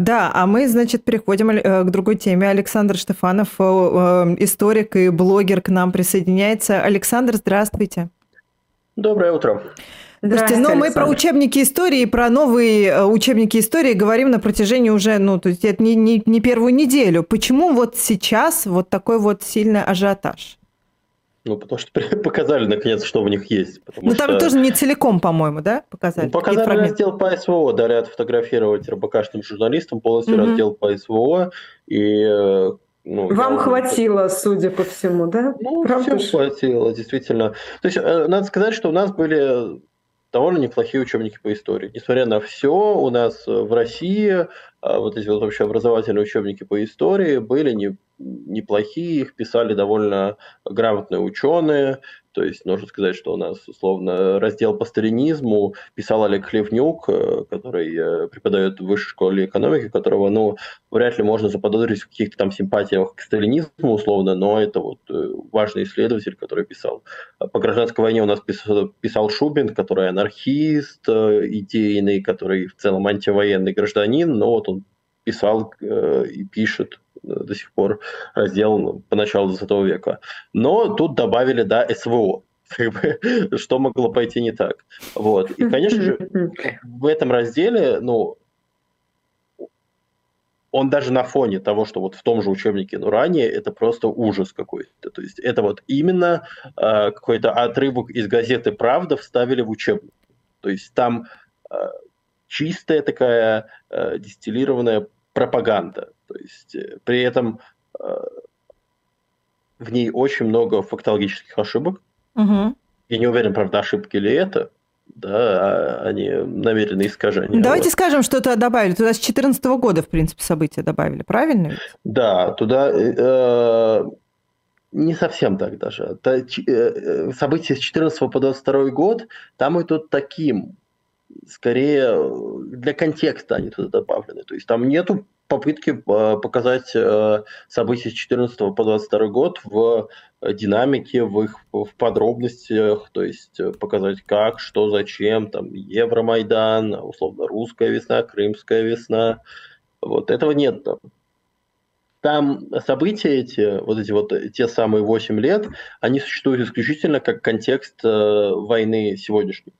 Да, а мы, значит, переходим э, к другой теме. Александр Штефанов, э, историк и блогер к нам присоединяется. Александр, здравствуйте. Доброе утро. Слушайте, но мы про учебники истории, про новые э, учебники истории говорим на протяжении уже, ну, то есть это не, не, не первую неделю. Почему вот сейчас вот такой вот сильный ажиотаж? Ну, потому что показали, наконец, что в них есть. Ну, там что... тоже не целиком, по-моему, да, показали? Ну, показали раздел по СВО, дали отфотографировать РБКшным журналистам полностью угу. раздел по СВО, и э, ну, Вам я... хватило, судя по всему, да? Ну, Правда всем хватило, действительно. То есть, э, надо сказать, что у нас были довольно неплохие учебники по истории. Несмотря на все, у нас в России а, вот эти вот вообще образовательные учебники по истории были не, неплохие, их писали довольно грамотные ученые, то есть нужно сказать, что у нас условно раздел по сталинизму писал Олег Хлевнюк, э, который э, преподает в высшей школе экономики, которого, ну, вряд ли можно заподозрить в каких-то там симпатиях к сталинизму условно, но это вот э, важный исследователь, который писал. По гражданской войне у нас писал, писал Шубин, который анархист идейный, который в целом антивоенный гражданин, но вот он писал и пишет до сих пор раздел по началу 20 века. Но тут добавили, да, СВО, что могло пойти не так. Вот. И, конечно же, в этом разделе, ну, он даже на фоне того, что вот в том же учебнике, но ранее, это просто ужас какой-то. То есть это вот именно э, какой-то отрывок из газеты «Правда» вставили в учебник. То есть там э, чистая такая э, дистиллированная пропаганда. То есть э, при этом э, в ней очень много фактологических ошибок. Угу. Я не уверен, правда, ошибки ли это, да, а они намеренные искажения. Давайте вот. скажем, что туда добавили. Туда с 2014 года, в принципе, события добавили, правильно? Да, туда э, не совсем так даже. Та, э, события с 14 по 22 год, там идут таким, скорее для контекста они туда добавлены. То есть там нету попытки э, показать э, события с 14 по 22 год в динамике, в их в подробностях, то есть э, показать как, что, зачем, там Евромайдан, условно русская весна, крымская весна. Вот этого нет там. Там события эти, вот эти вот те самые 8 лет, они существуют исключительно как контекст э, войны сегодняшней.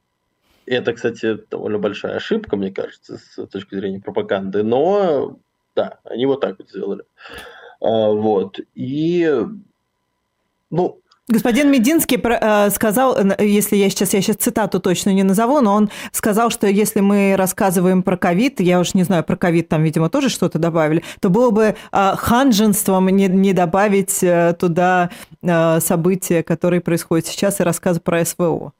Это, кстати, довольно большая ошибка, мне кажется, с точки зрения пропаганды, но да, они вот так вот сделали. А, вот. И, ну, Господин Мединский э, сказал, если я сейчас, я сейчас цитату точно не назову, но он сказал, что если мы рассказываем про ковид, я уж не знаю, про ковид там, видимо, тоже что-то добавили, то было бы э, ханженством не, не добавить э, туда события, которые происходят сейчас, и рассказ про СВО.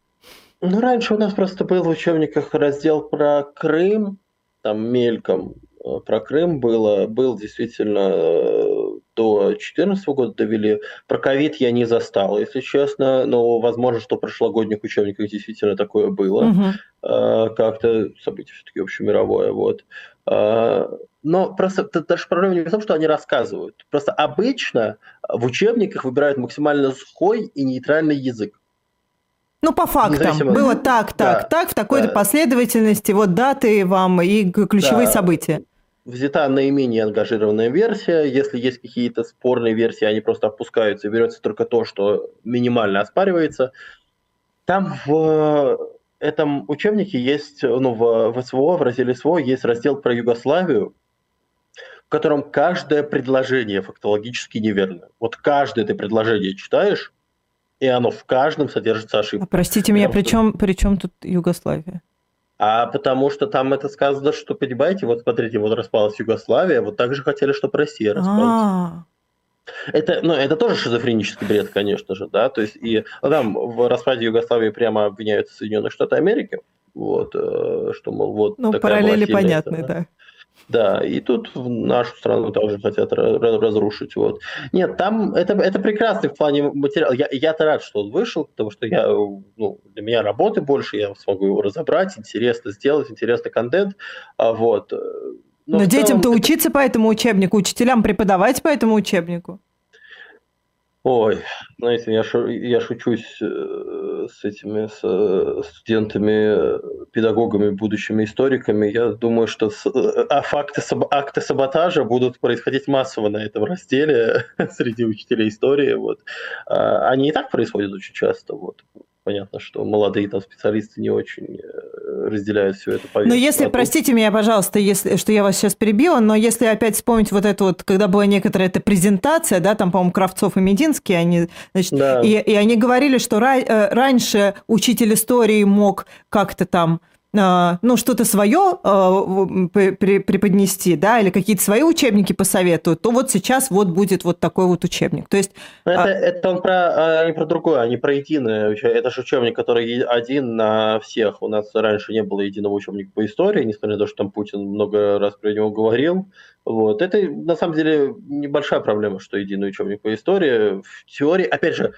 Ну, раньше у нас просто был в учебниках раздел про Крым, там мельком, Э, про Крым было, был действительно э, до 2014 года довели. Про ковид я не застал, если честно, но возможно, что в прошлогодних учебниках действительно такое было. Угу. Как-то событие все-таки общемировое. Вот. Но просто даже проблема не в том, что они рассказывают. Просто обычно в учебниках выбирают максимально сухой и нейтральный язык. Ну, по фактам. Было так, так, да, так, в такой-то да. последовательности, вот даты вам и ключевые да. события взята наименее ангажированная версия. Если есть какие-то спорные версии, они просто опускаются, и берется только то, что минимально оспаривается. Там в этом учебнике есть, ну, в, в СВО, в разделе СВО есть раздел про Югославию, в котором каждое предложение фактологически неверно. Вот каждое ты предложение читаешь, и оно в каждом содержится ошибка. А простите меня, при чем, при чем тут Югославия? А потому что там это сказано, что, понимаете, вот смотрите, вот распалась Югославия, вот так же хотели, чтобы Россия распалась. А. Это, ну, это тоже шизофренический бред, конечно же, да, то есть и ну, там в распаде Югославии прямо обвиняются Соединенные Штаты Америки, вот, э, что, мол, вот Ну, параллели понятны, да. Да, и тут в нашу страну также хотят разрушить. Вот. Нет, там это, это прекрасный в плане материала. Я, я-то рад, что он вышел, потому что я, ну, для меня работы больше, я смогу его разобрать, интересно сделать, интересный контент. А вот. Но, Но детям-то это... учиться по этому учебнику, учителям преподавать по этому учебнику. Ой, знаете, я, шу, я шучусь э, с этими с, э, студентами, педагогами, будущими историками. Я думаю, что с, э, а факты, акты саботажа будут происходить массово на этом разделе среди учителей истории. Вот. А, они и так происходят очень часто. Вот понятно, что молодые там специалисты не очень э, разделяют все это повестку. Но если, а простите меня, пожалуйста, если, что я вас сейчас перебила, но если опять вспомнить вот это вот, когда была некоторая эта презентация, да, там, по-моему, Кравцов и Мединский, они, значит, да. и, и они говорили, что ра- э, раньше учитель истории мог как-то там ну, что-то свое а, преподнести, да, или какие-то свои учебники посоветуют, то вот сейчас вот будет вот такой вот учебник. То есть... Это, а... это он про, не про другое, а не про единое. Это же учебник, который один на всех. У нас раньше не было единого учебника по истории, несмотря на то, что там Путин много раз про него говорил. Вот. Это, на самом деле, небольшая проблема, что единый учебник по истории. В теории, опять же,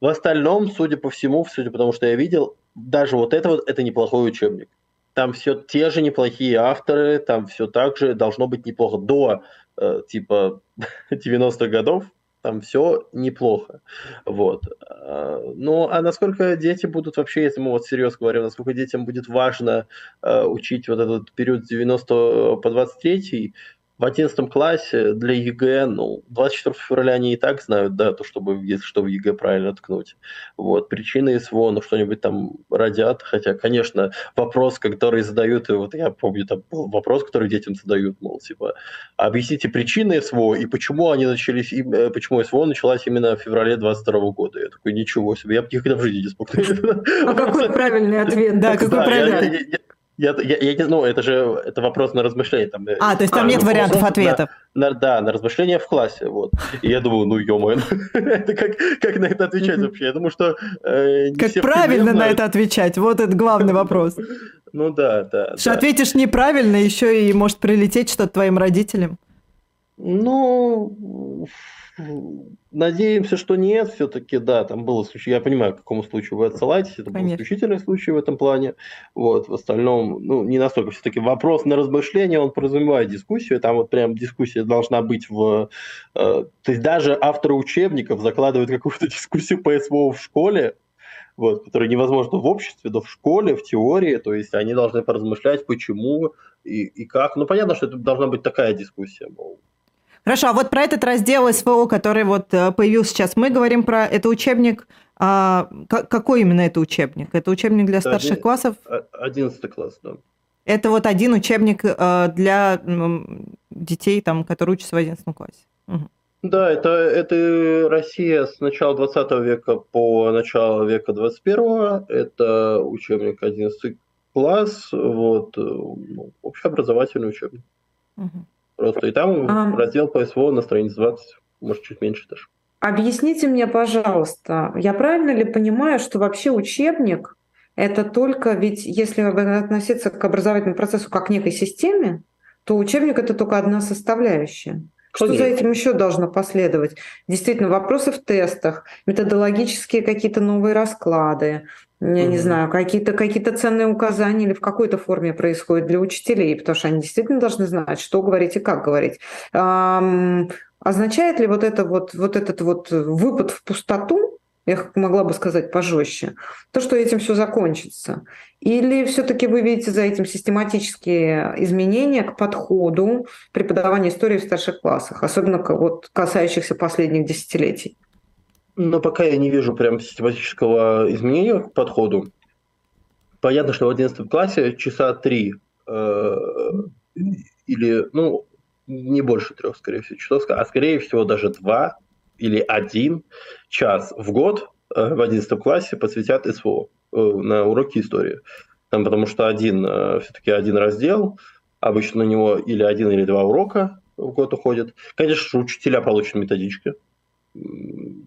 в остальном, судя по всему, судя по тому, что я видел, даже вот это вот, это неплохой учебник. Там все те же неплохие авторы, там все так же должно быть неплохо. До э, типа 90-х годов там все неплохо. Вот. А, ну, а насколько дети будут вообще, если мы вот серьезно говорим, насколько детям будет важно э, учить вот этот период с 90 по 23 в 11 классе для ЕГЭ, ну, 24 февраля они и так знают, да, то, чтобы, если что, в ЕГЭ правильно ткнуть. Вот, причины СВО, ну, что-нибудь там родят, хотя, конечно, вопрос, который задают, и вот я помню, там был вопрос, который детям задают, мол, типа, объясните причины СВО и почему они начались, и, э, почему СВО началась именно в феврале 22 года. Я такой, ничего себе, я бы никогда в жизни не смог. А какой правильный ответ? Да, какой правильный я, я, я не знаю, это же это вопрос на размышление. Там, э, а, то есть там нет вариантов ответов. На, на, да, на размышления в классе. Вот. И я думаю, ну ё это как, как на это отвечать вообще? Я думаю, что... Э, как правильно на это отвечать? Вот это главный вопрос. Ну да, да. Что ответишь неправильно, еще и может прилететь что-то твоим родителям. Ну, Надеемся, что нет, все-таки, да, там было случай, я понимаю, к какому случаю вы отсылаетесь, это Конечно. был исключительный случай в этом плане, вот, в остальном, ну, не настолько, все-таки вопрос на размышление, он подразумевает дискуссию, там вот прям дискуссия должна быть в, э, то есть даже авторы учебников закладывают какую-то дискуссию по СВО в школе, вот, которая невозможно в обществе, но в школе, в теории, то есть они должны поразмышлять, почему и, и как. Ну, понятно, что это должна быть такая дискуссия, мол, Хорошо, а вот про этот раздел СВО, который вот э, появился сейчас, мы говорим про это учебник. А, какой именно это учебник? Это учебник для старших Один, классов? Одиннадцатый класс, да. Это вот один учебник э, для детей, там, которые учатся в одиннадцатом классе. Угу. Да, это, это Россия с начала 20 века по начало века 21 Это учебник 11 класс, вот, э, ну, общеобразовательный учебник. Угу. Просто и там а... раздел по СВО на странице 20, может, чуть меньше даже. Объясните мне, пожалуйста, я правильно ли понимаю, что вообще учебник это только, ведь если относиться к образовательному процессу как к некой системе, то учебник это только одна составляющая. Что Конечно. за этим еще должно последовать? Действительно, вопросы в тестах, методологические какие-то новые расклады, я не знаю, какие-то какие ценные указания или в какой-то форме происходит для учителей, потому что они действительно должны знать, что говорить и как говорить. Означает ли вот, это вот, вот этот вот выпад в пустоту, я могла бы сказать пожестче, то, что этим все закончится? Или все-таки вы видите за этим систематические изменения к подходу преподавания истории в старших классах, особенно вот касающихся последних десятилетий? Но пока я не вижу прям систематического изменения к подходу. Понятно, что в 11 классе часа три э, или, ну, не больше трех, скорее всего, часов, а скорее всего даже два или один час в год э, в 11 классе посвятят СВО э, на уроки истории. Там, потому что один, э, все-таки один раздел, обычно на него или один, или два урока в год уходит. Конечно, учителя получат методички,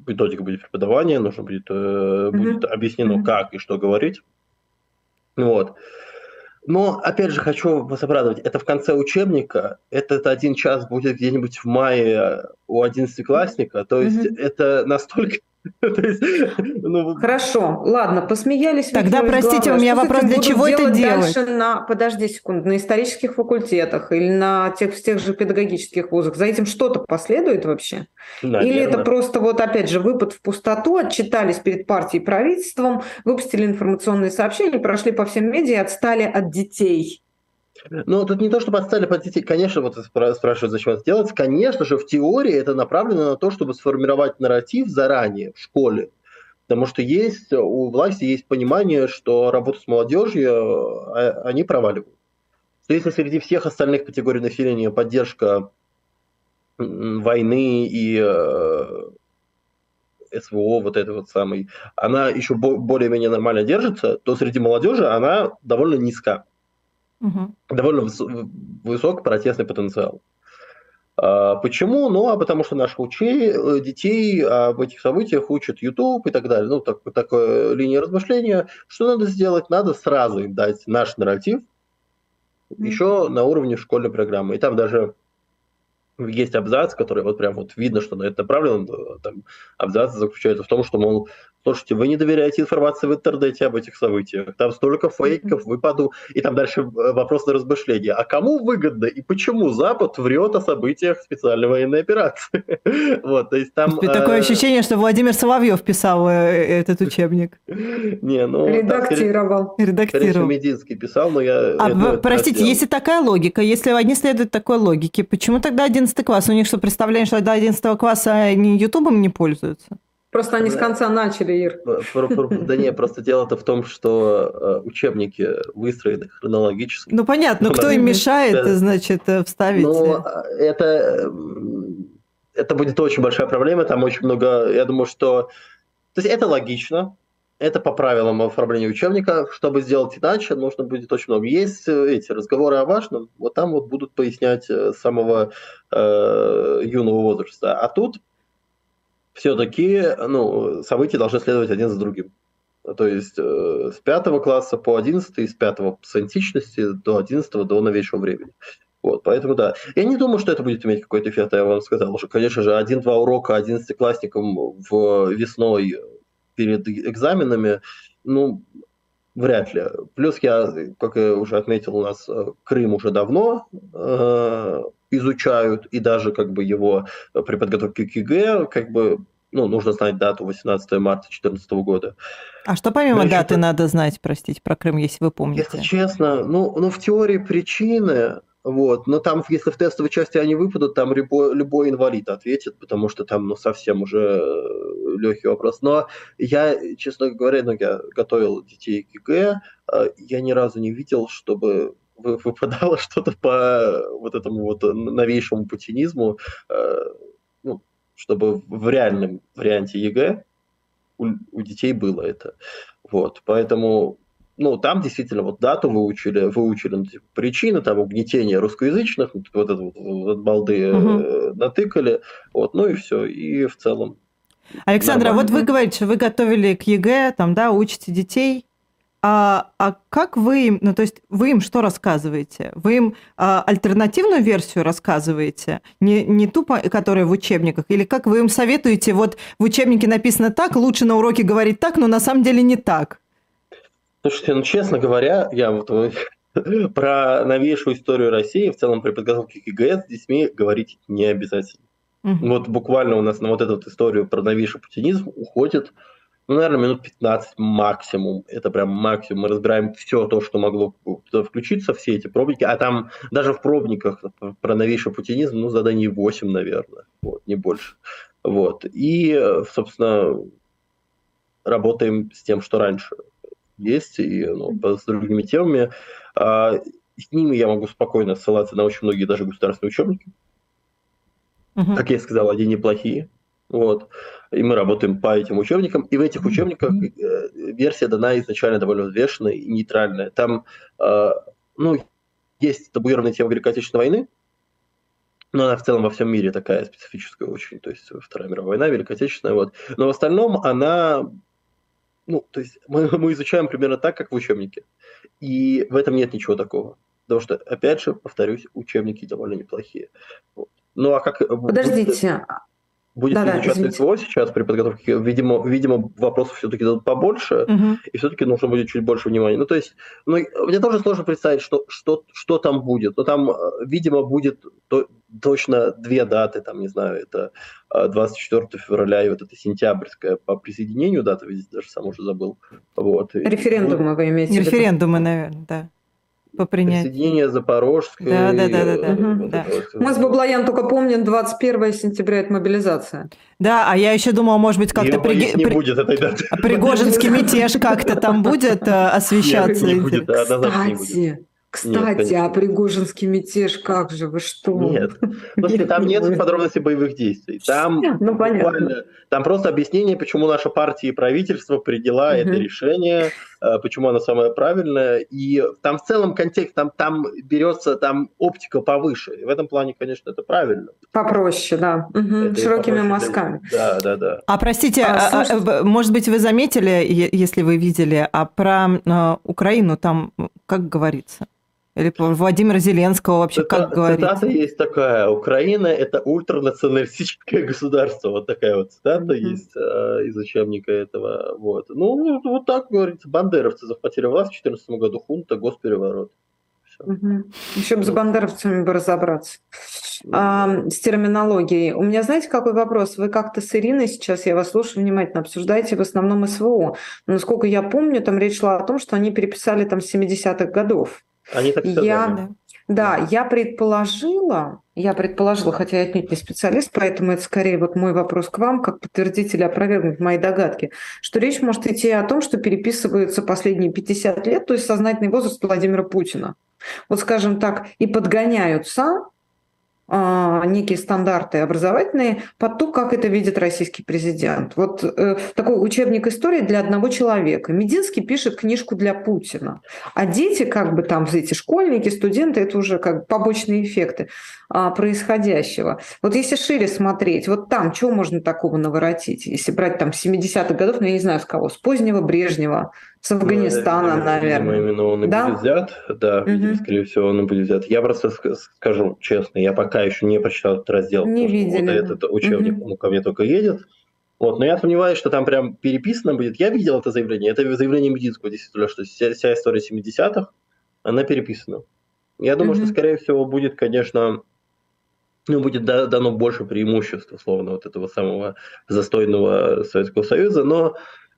методика будет преподавания, нужно будет, mm-hmm. будет объяснено, mm-hmm. как и что говорить. Вот. Но, опять же, хочу вас обрадовать, это в конце учебника, этот один час будет где-нибудь в мае у одиннадцатиклассника, то есть mm-hmm. это настолько Хорошо, ладно, посмеялись. Тогда, простите, у меня вопрос, для чего это делать? дальше на, подожди секунду, на исторических факультетах или на тех, тех же педагогических вузах? За этим что-то последует вообще? Или это просто вот опять же выпад в пустоту, отчитались перед партией и правительством, выпустили информационные сообщения, прошли по всем медиа и отстали от детей? Ну, тут не то, чтобы отстали от детей. Конечно, вот спрашивают, зачем это делать. Конечно же, в теории это направлено на то, чтобы сформировать нарратив заранее в школе. Потому что есть у власти есть понимание, что работу с молодежью а, они проваливают. Что если среди всех остальных категорий населения поддержка войны и э, СВО, вот этой вот самой, она еще более-менее нормально держится, то среди молодежи она довольно низка. Угу. Довольно выс- высок протестный потенциал. А, почему? Ну, а потому что наших учей, э, детей об этих событиях учат YouTube и так далее. Ну, так, такая линия размышления. Что надо сделать? Надо сразу им дать наш нарратив mm еще на уровне школьной программы. И там даже есть абзац, который вот прям вот видно, что на это направлен. Там абзац заключается в том, что, мол, Слушайте, вы не доверяете информации в интернете об этих событиях. Там столько фейков, выпаду. И там дальше э, вопрос на размышление. А кому выгодно и почему Запад врет о событиях специальной военной операции? вот, то есть там... Такое э, ощущение, что Владимир Соловьев писал э, этот учебник. Не, ну... Редактировал. Редактировал. Мединский писал, но я... А, простите, если такая логика, если они следуют такой логике, почему тогда 11 класс? У них что, представление, что до 11 класса они Ютубом не пользуются? Просто они с конца начали, Ир. Да не, просто дело-то в том, что э, учебники выстроены хронологически. Ну понятно, но кто им мешает, значит, э, вставить? Ну, э, это, это будет очень большая проблема, там очень много, я думаю, что... То есть это логично, это по правилам оформления учебника. Чтобы сделать иначе, нужно будет очень много. Есть эти разговоры о важном, вот там вот будут пояснять с самого э, юного возраста. А тут все-таки ну, события должны следовать один за другим. То есть э, с пятого класса по одиннадцатый, с пятого с античности до одиннадцатого до новейшего времени. Вот, поэтому да. Я не думаю, что это будет иметь какой-то эффект, я вам сказал уже. Конечно же, один-два урока одиннадцатиклассникам в весной перед экзаменами, ну, вряд ли. Плюс я, как я уже отметил, у нас э, Крым уже давно э, изучают, и даже как бы его при подготовке к ЕГЭ, как бы ну, нужно знать дату 18 марта 2014 года. А что помимо Значит, даты надо знать, простите, про Крым, если вы помните? Если честно, ну, ну в теории причины, вот, но там, если в тестовой части они выпадут, там любой, любой инвалид ответит, потому что там, ну, совсем уже э, легкий вопрос. Но я, честно говоря, ну, я готовил детей к ЕГЭ, э, я ни разу не видел, чтобы выпадало что-то по вот этому вот новейшему путинизму, э, ну, чтобы в реальном варианте ЕГЭ у, у детей было это. Вот, поэтому ну, там действительно вот дату выучили, выучили ну, типа, причины, там, угнетения русскоязычных, вот, вот это вот, вот балды угу. э, натыкали, вот, ну и все, и в целом Александра, нормально. вот вы говорите, что вы готовили к ЕГЭ, там, да, учите детей. А, а как вы им, ну то есть вы им что рассказываете? Вы им а, альтернативную версию рассказываете, не, не ту, которая в учебниках, или как вы им советуете, вот в учебнике написано так, лучше на уроке говорить так, но на самом деле не так? Слушайте, ну честно говоря, я вот про новейшую историю России в целом при подготовке к ЕГЭ с детьми говорить не обязательно. Угу. Вот буквально у нас на вот эту вот историю про новейший путинизм уходит ну, наверное, минут 15 максимум. Это прям максимум. Мы разбираем все то, что могло туда включиться, все эти пробники. А там даже в пробниках про новейший путинизм, ну, заданий 8, наверное. Вот, не больше. Вот. И, собственно, работаем с тем, что раньше есть, и ну, с другими темами. А, с ними я могу спокойно ссылаться на очень многие даже государственные учебники. Угу. Как я сказал, они неплохие. Вот. И мы работаем по этим учебникам. И в этих учебниках э, версия дана изначально довольно взвешенная и нейтральная. Там э, ну, есть табуированная тема Великой Отечественной войны, но она в целом во всем мире такая специфическая очень. То есть Вторая мировая война, Великая Отечественная. Вот. Но в остальном она... Ну, то есть мы, мы изучаем примерно так, как в учебнике. И в этом нет ничего такого. Потому что, опять же, повторюсь, учебники довольно неплохие. Вот. Ну а как... Подождите, будет да, изучаться да, СВО сейчас при подготовке, видимо, видимо вопросов все-таки дадут побольше, угу. и все-таки нужно будет чуть больше внимания. Ну, то есть, ну, мне тоже сложно представить, что, что, что там будет. Но там, э, видимо, будет то, точно две даты, там, не знаю, это 24 э, февраля и вот это сентябрьская по присоединению дата, видите, даже сам уже забыл. Вот. Референдумы вы имеете в виду? Референдумы, наверное, да по принятию. Присоединение Запорожской. Да, да, да, да. да. Угу, да. Мы с Баблоян только помним 21 сентября это мобилизация. Да, а я еще думала, может быть, как-то при... не при... будет этой даты. Пригожинский митеж как-то там будет э, освещаться. Нет, не будет, да, Кстати, не будет. Кстати, нет, а Пригожинский мятеж, как же, вы что? Нет, Слушайте, там нет подробностей боевых действий. Там, ну, понятно. там просто объяснение, почему наша партия и правительство приняла угу. это решение, э, почему оно самое правильное. И там в целом контекст, там, там берется там оптика повыше. И в этом плане, конечно, это правильно. Попроще, да. Угу. Широкими попроще, мазками. Да, да, да. А простите, а, а, а, может быть, вы заметили, если вы видели, а про а, Украину там как говорится? Или Владимира Зеленского вообще, Цитата, как говорится? Цитата есть такая. Украина – это ультранационалистическое государство. Вот такая вот цитата mm-hmm. есть э, из учебника этого. Вот. Ну, ну, вот так говорится. Бандеровцы захватили власть в 2014 году. Хунта, госпереворот. Угу. Еще бы с бандеровцами бы разобраться. А, с терминологией. У меня, знаете, какой вопрос? Вы как-то с Ириной сейчас, я вас слушаю внимательно, обсуждаете в основном СВО. Но, насколько я помню, там речь шла о том, что они переписали там с 70-х годов. Они так сказали. Я, да, я предположила, я предположила, хотя я отнюдь не специалист, поэтому это скорее вот мой вопрос к вам, как подтвердить или опровергнуть мои догадки, что речь может идти о том, что переписываются последние 50 лет, то есть сознательный возраст Владимира Путина. Вот, скажем так, и подгоняются некие стандарты образовательные под то, как это видит российский президент. Вот э, такой учебник истории для одного человека. Мединский пишет книжку для Путина, а дети, как бы там, эти школьники, студенты, это уже как побочные эффекты а, происходящего. Вот если шире смотреть, вот там чего можно такого наворотить? Если брать там 70-х годов, ну я не знаю с кого, с позднего Брежнева, с Афганистана, ну, наверное. Именно он и да? будет взят, да, угу. скорее всего, он и будет взят. Я просто скажу честно, я пока еще не прочитал этот раздел. Не видели. Вот этот учебник, угу. он ко мне только едет. Вот, но я сомневаюсь, что там прям переписано будет. Я видел это заявление. Это заявление Мединского, действительно, что вся, вся история 70-х, она переписана. Я думаю, угу. что, скорее всего, будет, конечно, ну, будет дано больше преимуществ, условно, вот этого самого застойного Советского Союза, но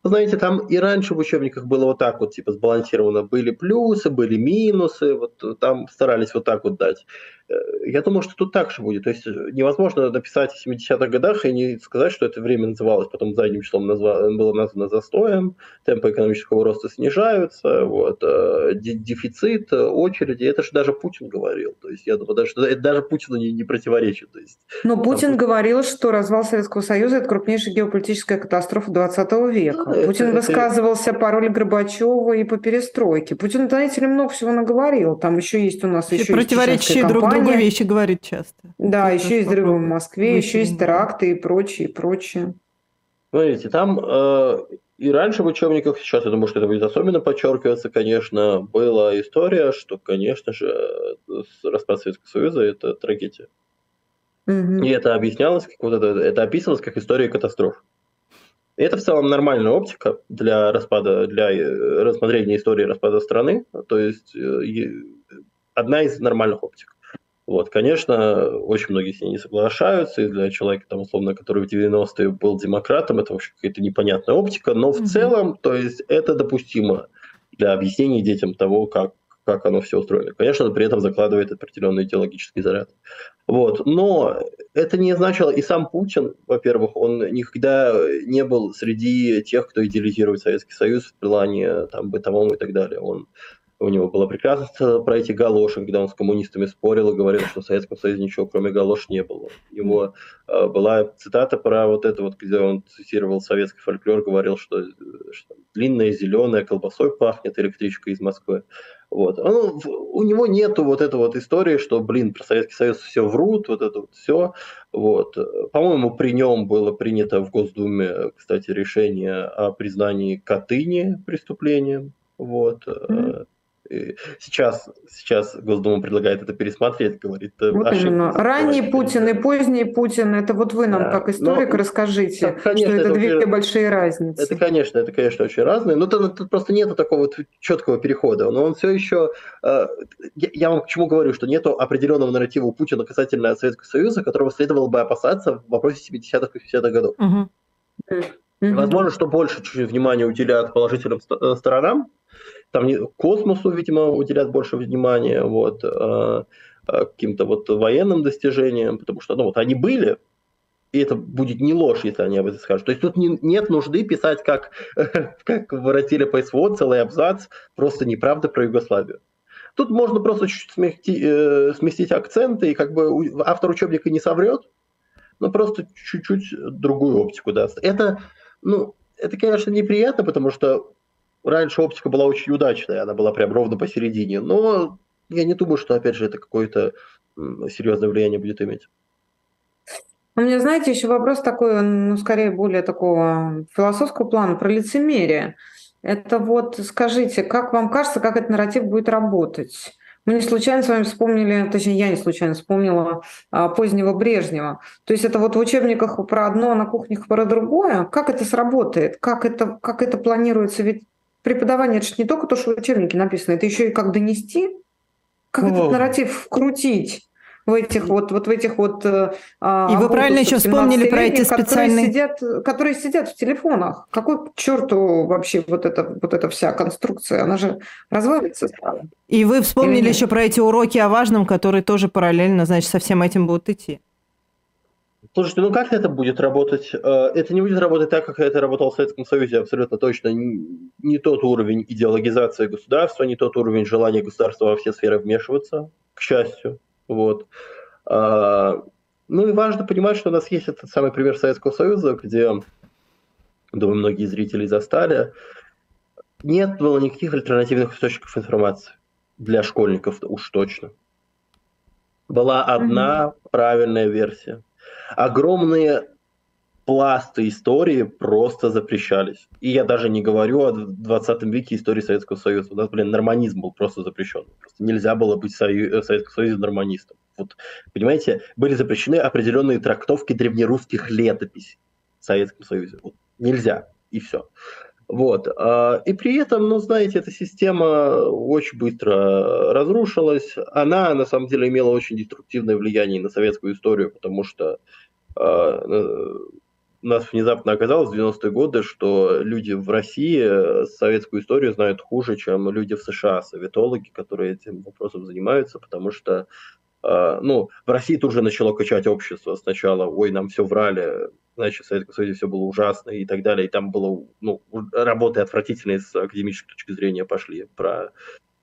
знаете, там и раньше в учебниках было вот так вот, типа, сбалансировано. Были плюсы, были минусы, вот там старались вот так вот дать. Э, я думаю, что тут так же будет. То есть невозможно написать в 70-х годах и не сказать, что это время называлось, потом задним числом назва... было названо застоем, темпы экономического роста снижаются, вот, э, дефицит, очереди. Это же даже Путин говорил. То есть я думаю, даже, это даже Путину не, не противоречит. То есть, Но Путин там... говорил, что развал Советского Союза – это крупнейшая геополитическая катастрофа 20 века. Да, Путин это, высказывался это... по роли Горбачева и по перестройке. Путин, знаете ли, много всего наговорил. Там еще есть у нас еще противоречащие друг другу вещи говорит часто. Да, это еще есть взрывы в Москве, еще есть теракты и прочее, и прочее. Смотрите, там э, и раньше в учебниках, сейчас я думаю, что это будет особенно подчеркиваться, конечно, была история, что, конечно же, распад Советского Союза – это трагедия. Угу. И это объяснялось, как вот это, это описывалось как история катастроф. И это в целом нормальная оптика для распада, для э, рассмотрения истории распада страны. То есть э, одна из нормальных оптик. Вот, конечно, очень многие с ней не соглашаются, и для человека, там, условно, который в 90-е был демократом, это вообще какая-то непонятная оптика, но в mm-hmm. целом, то есть это допустимо для объяснения детям того, как, как оно все устроено. Конечно, при этом закладывает определенный идеологический заряд. Вот. Но это не значило, и сам Путин, во-первых, он никогда не был среди тех, кто идеализирует Советский Союз в плане там, бытовом и так далее. Он у него была прекрасная про эти галоши, когда он с коммунистами спорил и говорил, что в Советском Союзе ничего кроме галош не было. У э, была цитата про вот это вот, где он цитировал советский фольклор, говорил, что, что длинная зеленая колбасой пахнет электричка из Москвы. Вот. Он, у него нету вот этой вот истории, что, блин, про Советский Союз все врут, вот это вот все. Вот. По-моему, при нем было принято в Госдуме, кстати, решение о признании Катыни преступлением. Вот. Mm-hmm Сейчас, сейчас Госдума предлагает это пересмотреть, говорит. Э, вот именно. Ранний говорит, Путин и поздний Путин, это вот вы нам да. как историк но, расскажите, да, конечно, что это, это две очень, большие разницы. Это, конечно, это, конечно, очень разные, но тут, тут просто нет такого вот четкого перехода, но он все еще, э, я, я вам к чему говорю, что нет определенного нарратива у Путина касательно Советского Союза, которого следовало бы опасаться в вопросе 70-х и 50-х годов. Угу. Возможно, что больше чуть-чуть внимания уделяют положительным э, сторонам, там не, космосу, видимо, уделят больше внимания, вот, э, э, каким-то вот военным достижениям, потому что, ну, вот они были, и это будет не ложь, если они об этом скажут. То есть тут не, нет нужды писать, как, как воротили по целый абзац, просто неправда про Югославию. Тут можно просто чуть-чуть сместить, э, сместить акценты, и как бы автор учебника не соврет, но просто чуть-чуть другую оптику даст. Это, ну, это, конечно, неприятно, потому что раньше оптика была очень удачная, она была прям ровно посередине, но я не думаю, что, опять же, это какое-то серьезное влияние будет иметь. У меня, знаете, еще вопрос такой, ну, скорее более такого философского плана, про лицемерие. Это вот, скажите, как вам кажется, как этот нарратив будет работать? Мы не случайно с вами вспомнили, точнее, я не случайно вспомнила а, позднего Брежнева. То есть это вот в учебниках про одно, а на кухнях про другое. Как это сработает? Как это, как это планируется? Ведь преподавание это же не только то, что в учебнике написано, это еще и как донести, как О. этот нарратив вкрутить в этих вот, вот в этих вот... Э, а, и вы правильно еще вспомнили про эти специальные... Которые сидят, которые сидят в телефонах. Какой к черту вообще вот эта, вот эта вся конструкция? Она же развалится сразу. И вы вспомнили еще про эти уроки о важном, которые тоже параллельно, значит, со всем этим будут идти. Слушайте, ну как это будет работать? Э, это не будет работать так, как это работало в Советском Союзе, абсолютно точно. Не тот уровень идеологизации государства, не тот уровень желания государства во все сферы вмешиваться, к счастью. Вот. А, ну и важно понимать, что у нас есть этот самый пример Советского Союза, где, думаю, многие зрители застали, нет было никаких альтернативных источников информации для школьников уж точно. Была одна mm-hmm. правильная версия – огромные пласты истории просто запрещались. И я даже не говорю о 20 веке истории Советского Союза. У нас, блин, норманизм был просто запрещен. Просто нельзя было быть в Советском Союзе норманистом. Вот, понимаете, были запрещены определенные трактовки древнерусских летописей в Советском Союзе. Вот, нельзя, и все. Вот. А, и при этом, ну, знаете, эта система очень быстро разрушилась. Она, на самом деле, имела очень деструктивное влияние на советскую историю, потому что а, у нас внезапно оказалось в 90-е годы, что люди в России советскую историю знают хуже, чем люди в США, советологи, которые этим вопросом занимаются, потому что ну, в России тут же начало качать общество сначала, ой, нам все врали, значит, в Советском Союзе все было ужасно и так далее, и там было, ну, работы отвратительные с академической точки зрения пошли про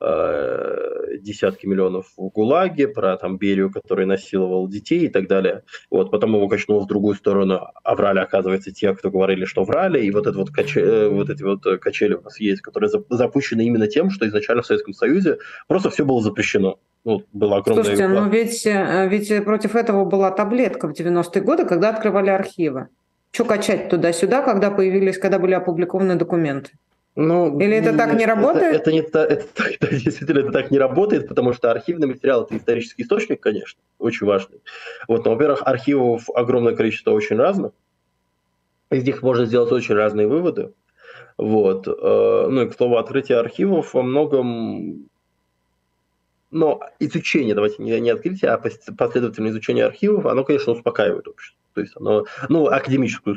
э, десятки миллионов в ГУЛАГе, про там Берию, который насиловал детей и так далее. Вот, потом его качнуло в другую сторону, а врали, оказывается, те, кто говорили, что врали, и вот, это вот, каче, э, вот эти вот качели у нас есть, которые запущены именно тем, что изначально в Советском Союзе просто все было запрещено. Ну, была огромная... Слушайте, но ну ведь, э, ведь против этого была таблетка в 90-е годы, когда открывали архивы. Что качать туда-сюда, когда появились, когда были опубликованы документы? Ну, Или это так не работает? Это, это, не, это, это, действительно это так не работает, потому что архивный материал – это исторический источник, конечно, очень важный. Вот, но, во-первых, архивов огромное количество очень разных. Из них можно сделать очень разные выводы. Вот. Э, ну и, к слову, открытие архивов во многом но изучение, давайте не, не открытие, а последовательное изучение архивов, оно, конечно, успокаивает общество. То есть оно, ну, академическую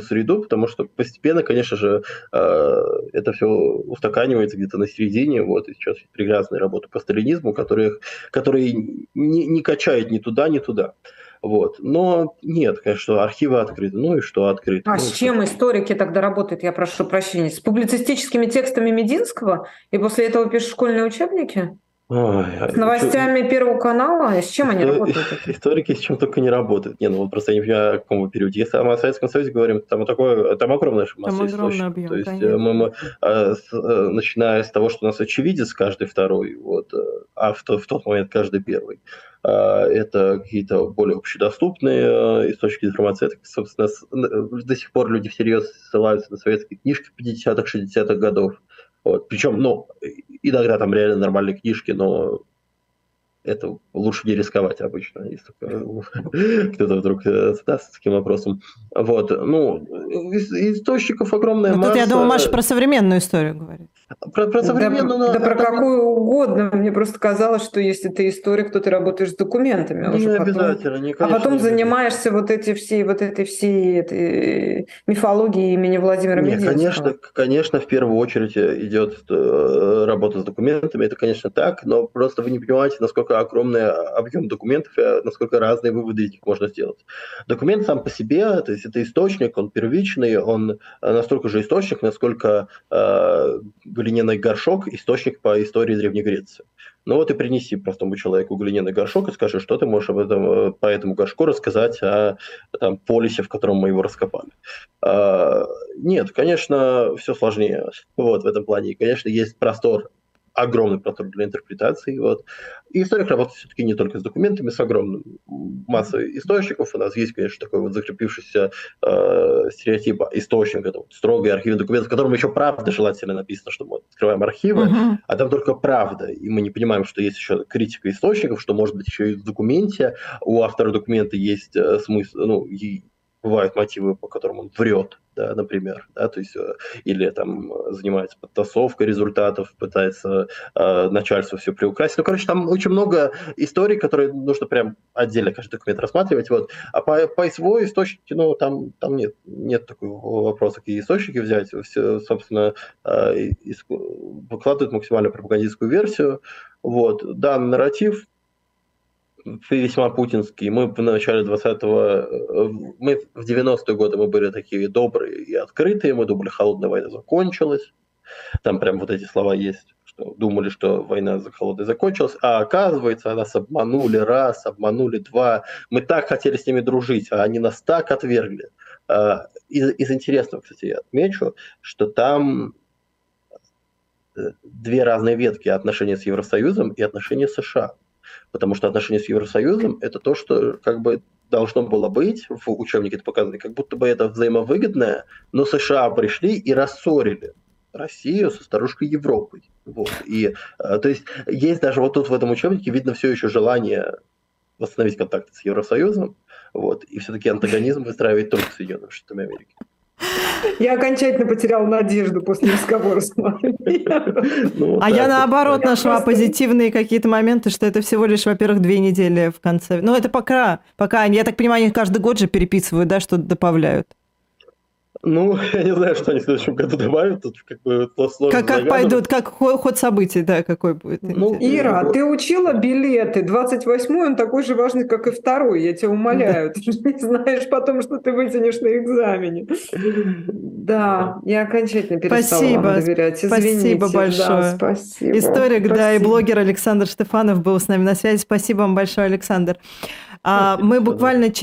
среду, потому что постепенно, конечно же, э, это все устаканивается где-то на середине. Вот, и сейчас есть прекрасные работы по сталинизму, которые, которые не, не качают ни туда, ни туда. Вот. Но нет, конечно, архивы открыты. Ну и что открыты? А ну, с чем что? историки тогда работают, я прошу прощения? С публицистическими текстами Мединского? И после этого пишут школьные учебники? Ой, а с новостями что... Первого канала? С чем они работают? Историки с чем только не работают. Не, ну вот просто я не понимаю, о каком периоде. Если мы о Советском Союзе говорим, там, такое, там огромное масса там огромный объем, То есть конечно. мы, мы а, с, а, начиная с того, что у нас очевидец каждый второй, вот, а в, в тот момент каждый первый. А, это какие-то более общедоступные источники информации. Это, собственно, до сих пор люди всерьез ссылаются на советские книжки 50-х, 60-х годов Вот. Причем, ну, иногда там реально нормальные книжки, но это лучше не рисковать обычно, если кто-то вдруг э, задастся таким вопросом. Вот, ну, источников огромная Но масса. Тут, я думаю, Маша про современную историю говорит. Про, про современную... Да, да про какую угодно. Мне просто казалось, что если ты историк, то ты работаешь с документами. Не уже обязательно. Потом, не, а потом занимаешься вот эти все, вот этой всей этой мифологией имени Владимира Нет, Мединского. конечно, конечно, в первую очередь идет э, работа с документами. Это, конечно, так, но просто вы не понимаете, насколько огромный объем документов, насколько разные выводы из них можно сделать. Документ сам по себе, то есть это источник, он первичный, он настолько же источник, насколько э, глиняный горшок – источник по истории Древней Греции. Ну вот и принеси простому человеку глиняный горшок и скажи, что ты можешь об этом, по этому горшку рассказать о там, полисе, в котором мы его раскопали. А, нет, конечно, все сложнее вот, в этом плане. Конечно, есть простор огромный простор для интерпретации. Вот. И историк работает все-таки не только с документами, с огромной массой источников. У нас есть, конечно, такой вот закрепившийся э, стереотип источника, это вот строгий архивный документ, в котором еще правда желательно написано, что мы открываем архивы, uh-huh. а там только правда. И мы не понимаем, что есть еще критика источников, что может быть еще и в документе у автора документа есть э, смысл, ну, бывают мотивы, по которым он врет, да, например, да, то есть э, или там занимается подтасовкой результатов, пытается э, начальство все приукрасить. Ну, короче, там очень много историй, которые нужно прям отдельно каждый документ рассматривать. Вот. А по, по СВО источники, ну, там, там нет, нет такого вопроса, какие источники взять. Все, собственно, э, выкладывают максимально пропагандистскую версию. Вот. Данный нарратив весьма путинский. Мы в начале 20-го, э, мы в 90-е годы мы были такие добрые и открытые, мы думали, холодная война закончилась. Там прям вот эти слова есть, что думали, что война за холодной закончилась, а оказывается, нас обманули раз, обманули два. Мы так хотели с ними дружить, а они нас так отвергли. А, из, из интересного, кстати, я отмечу, что там э, две разные ветки отношения с Евросоюзом и отношения с США потому что отношения с Евросоюзом – это то, что как бы должно было быть, в учебнике это показано, как будто бы это взаимовыгодное, но США пришли и рассорили Россию со старушкой Европой. Вот. И, э, то есть есть даже вот тут в этом учебнике видно все еще желание восстановить контакты с Евросоюзом, вот, и все-таки антагонизм выстраивать только с Соединенными Штатами Америки. Я окончательно потерял надежду после разговора с вами. Ну, а я наоборот нашла позитивные какие-то моменты, что это всего лишь, во-первых, две недели в конце. Ну, это пока, пока, я так понимаю, они каждый год же переписывают, да, что-то добавляют. Ну, я не знаю, что они в следующем году добавят. Тут как бы сложно Как, как пойдут, как ход событий, да, какой будет. Ну, Ира, ну, ты учила билеты. 28-й, он такой же важный, как и второй. Я тебя умоляю. Ты же не знаешь потом, что ты вытянешь на экзамене. Да, я окончательно перестала спасибо, вам доверять. Извините. Спасибо большое. Да, спасибо. Историк, спасибо. да, и блогер Александр Штефанов был с нами на связи. Спасибо вам большое, Александр. А, мы буквально через